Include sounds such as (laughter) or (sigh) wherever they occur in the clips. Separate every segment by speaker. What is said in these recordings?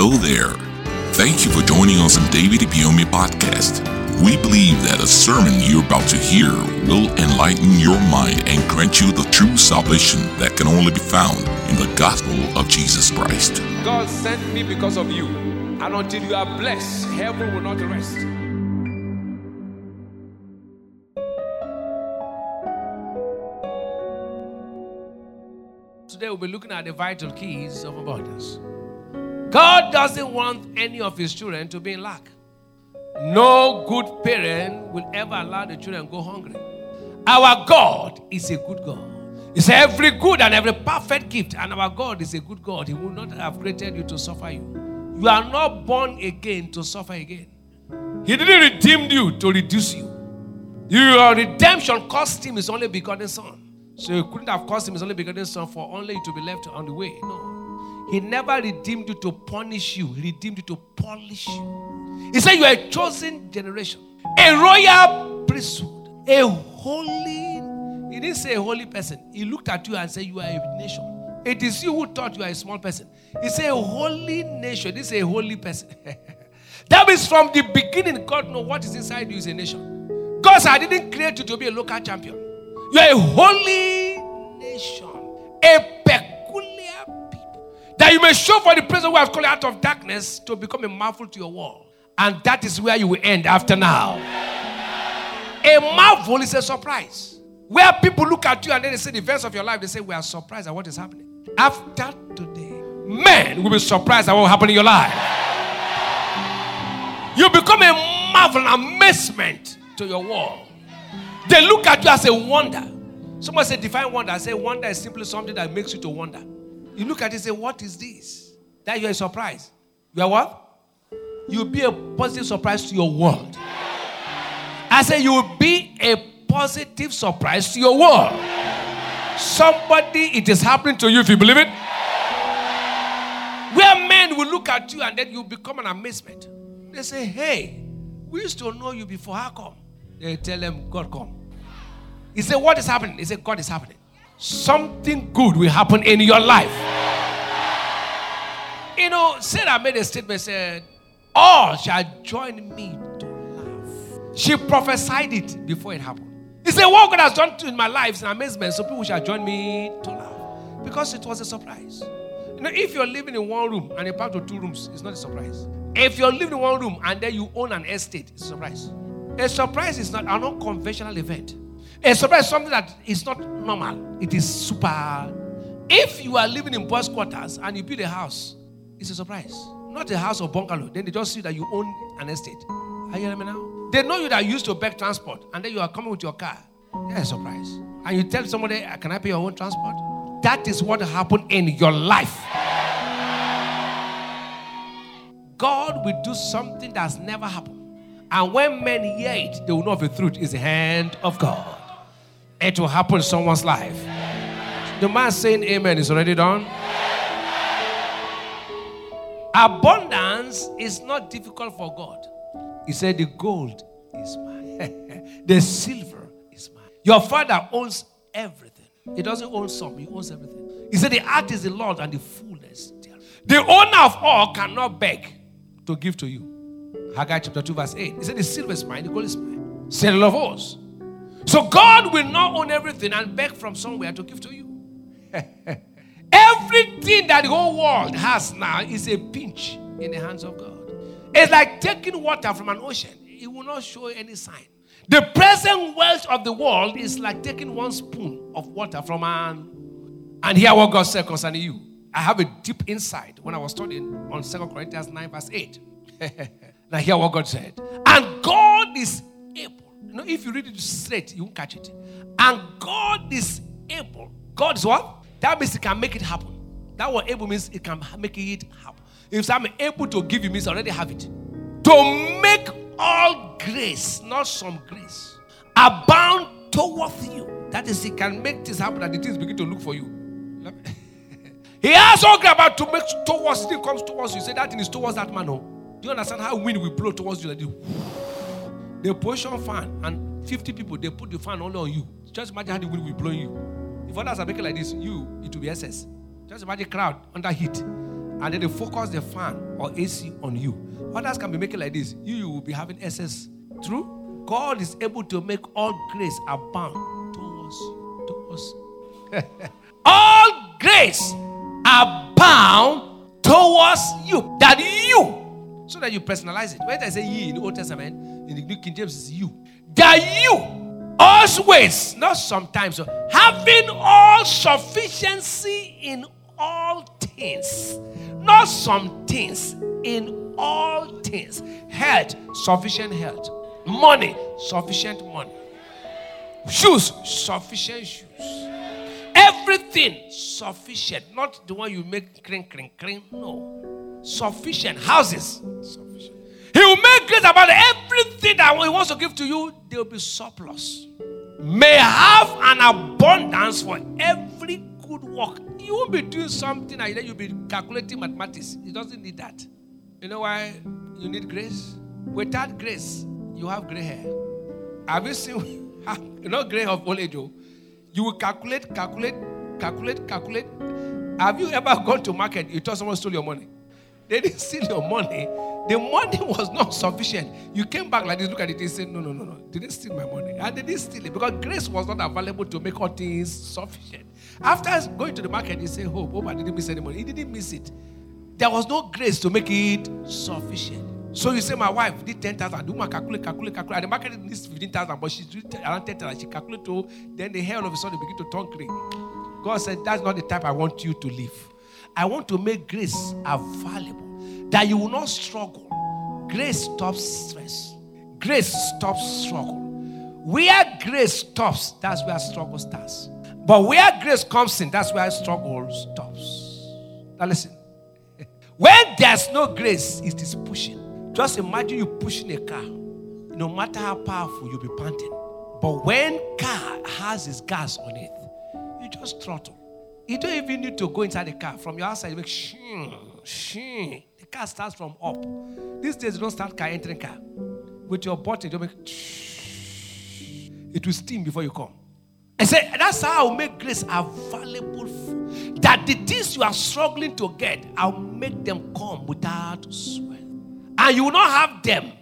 Speaker 1: Hello there. Thank you for joining us on David Ibiyeomie podcast. We believe that a sermon you're about to hear will enlighten your mind and grant you the true salvation that can only be found in the gospel of Jesus Christ.
Speaker 2: God sent me because of you. And until you are blessed, heaven will not rest. Today we'll be looking at the vital keys of abundance. God doesn't want any of his children to be in lack. No good parent will ever allow the children go hungry. Our God is a good God. It's every good and every perfect gift, and our God is a good God. He will not have created you to suffer you. You are not born again to suffer again. He didn't redeem you to reduce you. Your redemption cost him his only begotten son. So you couldn't have cost him his only begotten son for only you to be left on the way. No. He never redeemed you to punish you, he redeemed you to polish you. He said you are a chosen generation, a royal priesthood, a holy. He didn't say a holy person. He looked at you and said you are a nation. It is you who thought you are a small person. He said a holy nation. This is a holy person. (laughs) that means from the beginning, God knows what is inside you is a nation. God said, I didn't create you to be a local champion. You are a holy nation, a that you may show for the present who has called you out of darkness to become a marvel to your world. And that is where you will end after now. A marvel is a surprise. Where people look at you and then they see the events of your life, they say, We are surprised at what is happening. After today, men will be surprised at what will happen in your life. You become a marvel, amazement to your world. They look at you as a wonder. Someone said, define wonder. I say wonder is simply something that makes you to wonder. You look at it and say, What is this? That you're a surprise. You are what? You'll be a positive surprise to your world. I say you will be a positive surprise to your world. Somebody, it is happening to you if you believe it. Where men will look at you and then you become an amazement. They say, Hey, we used to know you before. How come? They tell them, God come. He said, What is happening? He said, God is happening. Something good will happen in your life. You know, Sarah made a statement, said, All shall join me to laugh. She prophesied it before it happened. He said, What God has done in my life is an amazement, so people shall join me to laugh. Because it was a surprise. You know, if you're living in one room and you're part of two rooms, it's not a surprise. If you're living in one room and then you own an estate, it's a surprise. A surprise is not an unconventional event. A surprise is something that is not normal. It is super. If you are living in boys' quarters and you build a house, it's a surprise. Not a house or bungalow. Then they just see that you own an estate. Are you hearing me now? They know you that used to beg transport, and then you are coming with your car. That's a surprise. And you tell somebody, uh, "Can I pay your own transport?" That is what happened in your life. God will do something that's never happened. And when men hear it, they will know of the truth is the hand of God. It will happen in someone's life. The man saying amen is already done. Abundance is not difficult for God. He said, The gold is mine, (laughs) the silver is mine. Your father owns everything. He doesn't own some, he owns everything. He said, The earth is the Lord and the fullness. The owner of all cannot beg to give to you. Haggai chapter 2, verse 8. He said, The silver is mine, the gold is mine. Settle of us. So God will not own everything and beg from somewhere to give to you. (laughs) Everything that the whole world has now is a pinch in the hands of God. It's like taking water from an ocean, it will not show any sign. The present wealth of the world is like taking one spoon of water from an. And hear what God said concerning you. I have a deep insight when I was studying on 2 Corinthians 9, verse 8. (laughs) now, hear what God said. And God is You know, if you read it straight, you won't catch it. And God is able. God is what? That means He can make it happen. That word able means it can make it happen. If I'm able to give you, means I already have it. To make all grace, not some grace, abound towards you. That is, He can make this happen and the things begin to look for you. (laughs) he has all about to make towards it comes towards you. Say that thing is towards that man. Oh. Do you understand how wind will blow towards you like this? They position fan and 50 people, they put the fan only on you. Just imagine how the wind will blow you. If others are making like this, you, it will be SS. Just imagine crowd under heat. and then they focus the fan or AC on you. Others can be making like this. You, you will be having excess. True? God is able to make all grace abound towards you. Towards (laughs) all grace abound towards you. That you, so that you personalize it. When I say ye in the Old Testament, in the New King James, is you. That you always, not sometimes, having all sufficiency in all things, not some things, in all things. Health, sufficient health. Money, sufficient money. Shoes, sufficient shoes. Everything sufficient, not the one you make cring, cring, cring. No, sufficient houses. He will make great about everything that He wants to give to you. There will be surplus. May have an abundance for every good work. You won't be doing something and then you'll be calculating mathematics. He doesn't need that. You know why you need grace? Without grace, you have gray hair. Have you seen? (laughs) you know, gray of old age. Oh? You will calculate, calculate, calculate, calculate. Have you ever gone to market? You thought someone stole your money. They didn't steal your money. The money (laughs) was not sufficient. You came back like this, look at it, and said, No, no, no, no. They didn't steal my money. And they didn't steal it because grace was not available to make all things sufficient. After going to the market, he said, Hope, oh, hope I didn't miss any money. He didn't miss it. There was no grace to make it sufficient. So you say, My wife did 10,000. The woman calculate, calculate, calculate. And the market needs 15,000, but she's doing around 10,000. She calculated, then the hair all of a sudden begin to turn green. God said, That's not the type I want you to live. I want to make grace available that you will not struggle. Grace stops stress, grace stops struggle. Where grace stops, that's where struggle starts. But where grace comes in, that's where struggle stops. Now listen. (laughs) When there's no grace, it is pushing. Just imagine you pushing a car. No matter how powerful, you'll be panting. But when car has its gas on it, you just throttle. You don't even need to go inside the car. From your outside, you make shing, shing. The car starts from up. These days, you don't start car entering car. With your button, you make shh. It will steam before you come. I say, that's how I'll make grace available. That the things you are struggling to get, I'll make them come without sweat. And you will not have them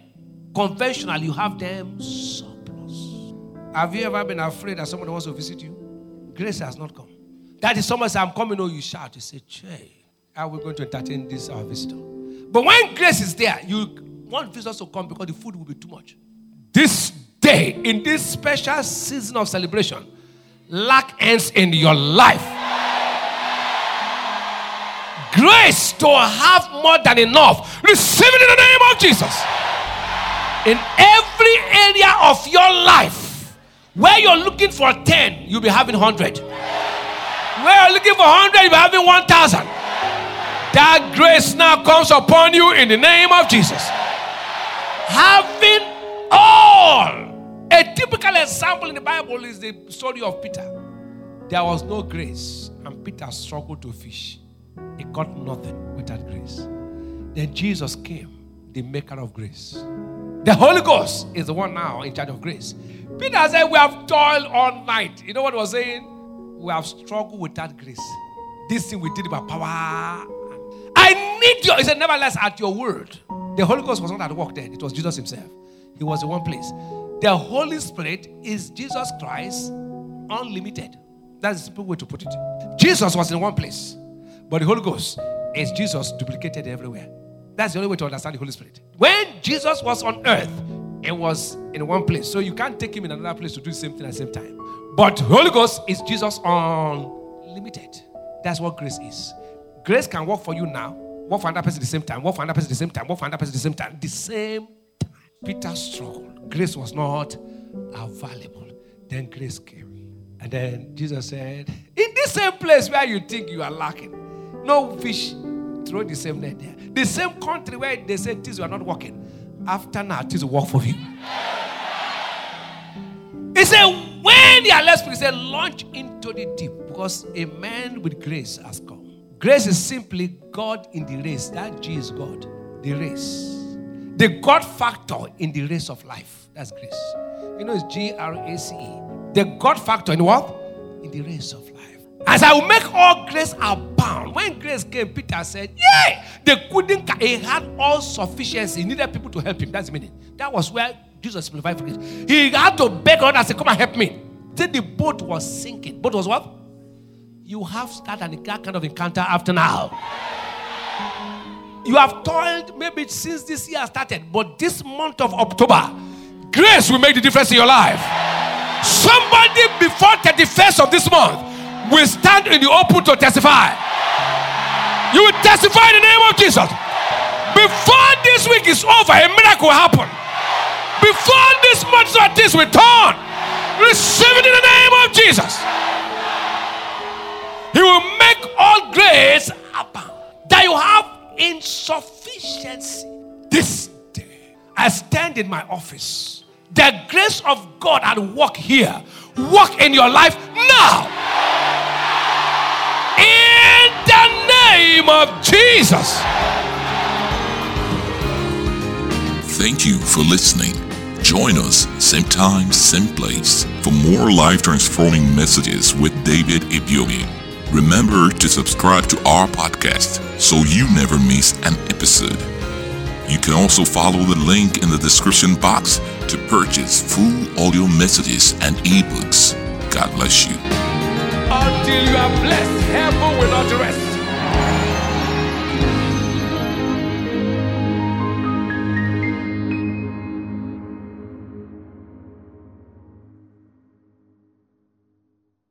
Speaker 2: conventional, you have them surplus. Have you ever been afraid that somebody wants to visit you? Grace has not come. That is someone say, I'm coming, oh, you shout. You say, Che, how are we going to entertain this our visitor? But when grace is there, you want visitors to come because the food will be too much. This day, in this special season of celebration, lack ends in your life. Grace to have more than enough. Receive it in the name of Jesus. In every area of your life, where you're looking for 10, you'll be having 100. Where you're looking for 100, you're having 1,000. That grace now comes upon you in the name of Jesus. Having all a typical example in the Bible is the story of Peter. There was no grace, and Peter struggled to fish. He got nothing without grace. Then Jesus came, the maker of grace. The Holy Ghost is the one now in charge of grace. Peter said, We have toiled all night. You know what he was saying? We have struggled with that grace. This thing we did by power. I need you. He said, Nevertheless, at your word. The Holy Ghost was not at work then, it was Jesus Himself. He was in one place. The Holy Spirit is Jesus Christ unlimited. That's the simple way to put it. Jesus was in one place, but the Holy Ghost is Jesus duplicated everywhere. That's the only way to understand the Holy Spirit. When Jesus was on earth, it was in one place. So you can't take him in another place to do the same thing at the same time. But Holy Ghost is Jesus unlimited. That's what grace is. Grace can work for you now, work for another person at the same time, work for another person at the same time, work for another person at the same time. The same time. Peter struggled grace was not available. Then grace came. And then Jesus said, In this same place where you think you are lacking, no fish, throw the same net there. The same country where they said things were not working. After now, things will work for you. They are less said, launch into the deep because a man with grace has come. Grace is simply God in the race. That G is God, the race. The God factor in the race of life. That's grace. You know, it's G R A C E. The God factor in what? In the race of life. As I will make all grace abound abound. When grace came, Peter said, Yeah, they couldn't, he had all sufficiency. He needed people to help him. That's the meaning. That was where Jesus simplified for grace. He had to beg God and say, Come and help me. Then the boat was sinking. Boat was what? You have started that kind of encounter after now. You have toiled maybe since this year started, but this month of October, grace will make the difference in your life. Somebody before 31st of this month will stand in the open to testify. You will testify in the name of Jesus. Before this week is over, a miracle will happen. Before this month this will turn, receive it in the name of Jesus. He will make all grace abound. That you have insufficiency. This day, I stand in my office. The grace of God at work here, work in your life now. In the name of Jesus.
Speaker 1: Thank you for listening. Join us same time, same place for more life transforming messages with David Ibiyeomie. Remember to subscribe to our podcast so you never miss an episode. You can also follow the link in the description box to purchase full audio messages and ebooks. God bless you.
Speaker 2: Until you are blessed, heaven will not rest.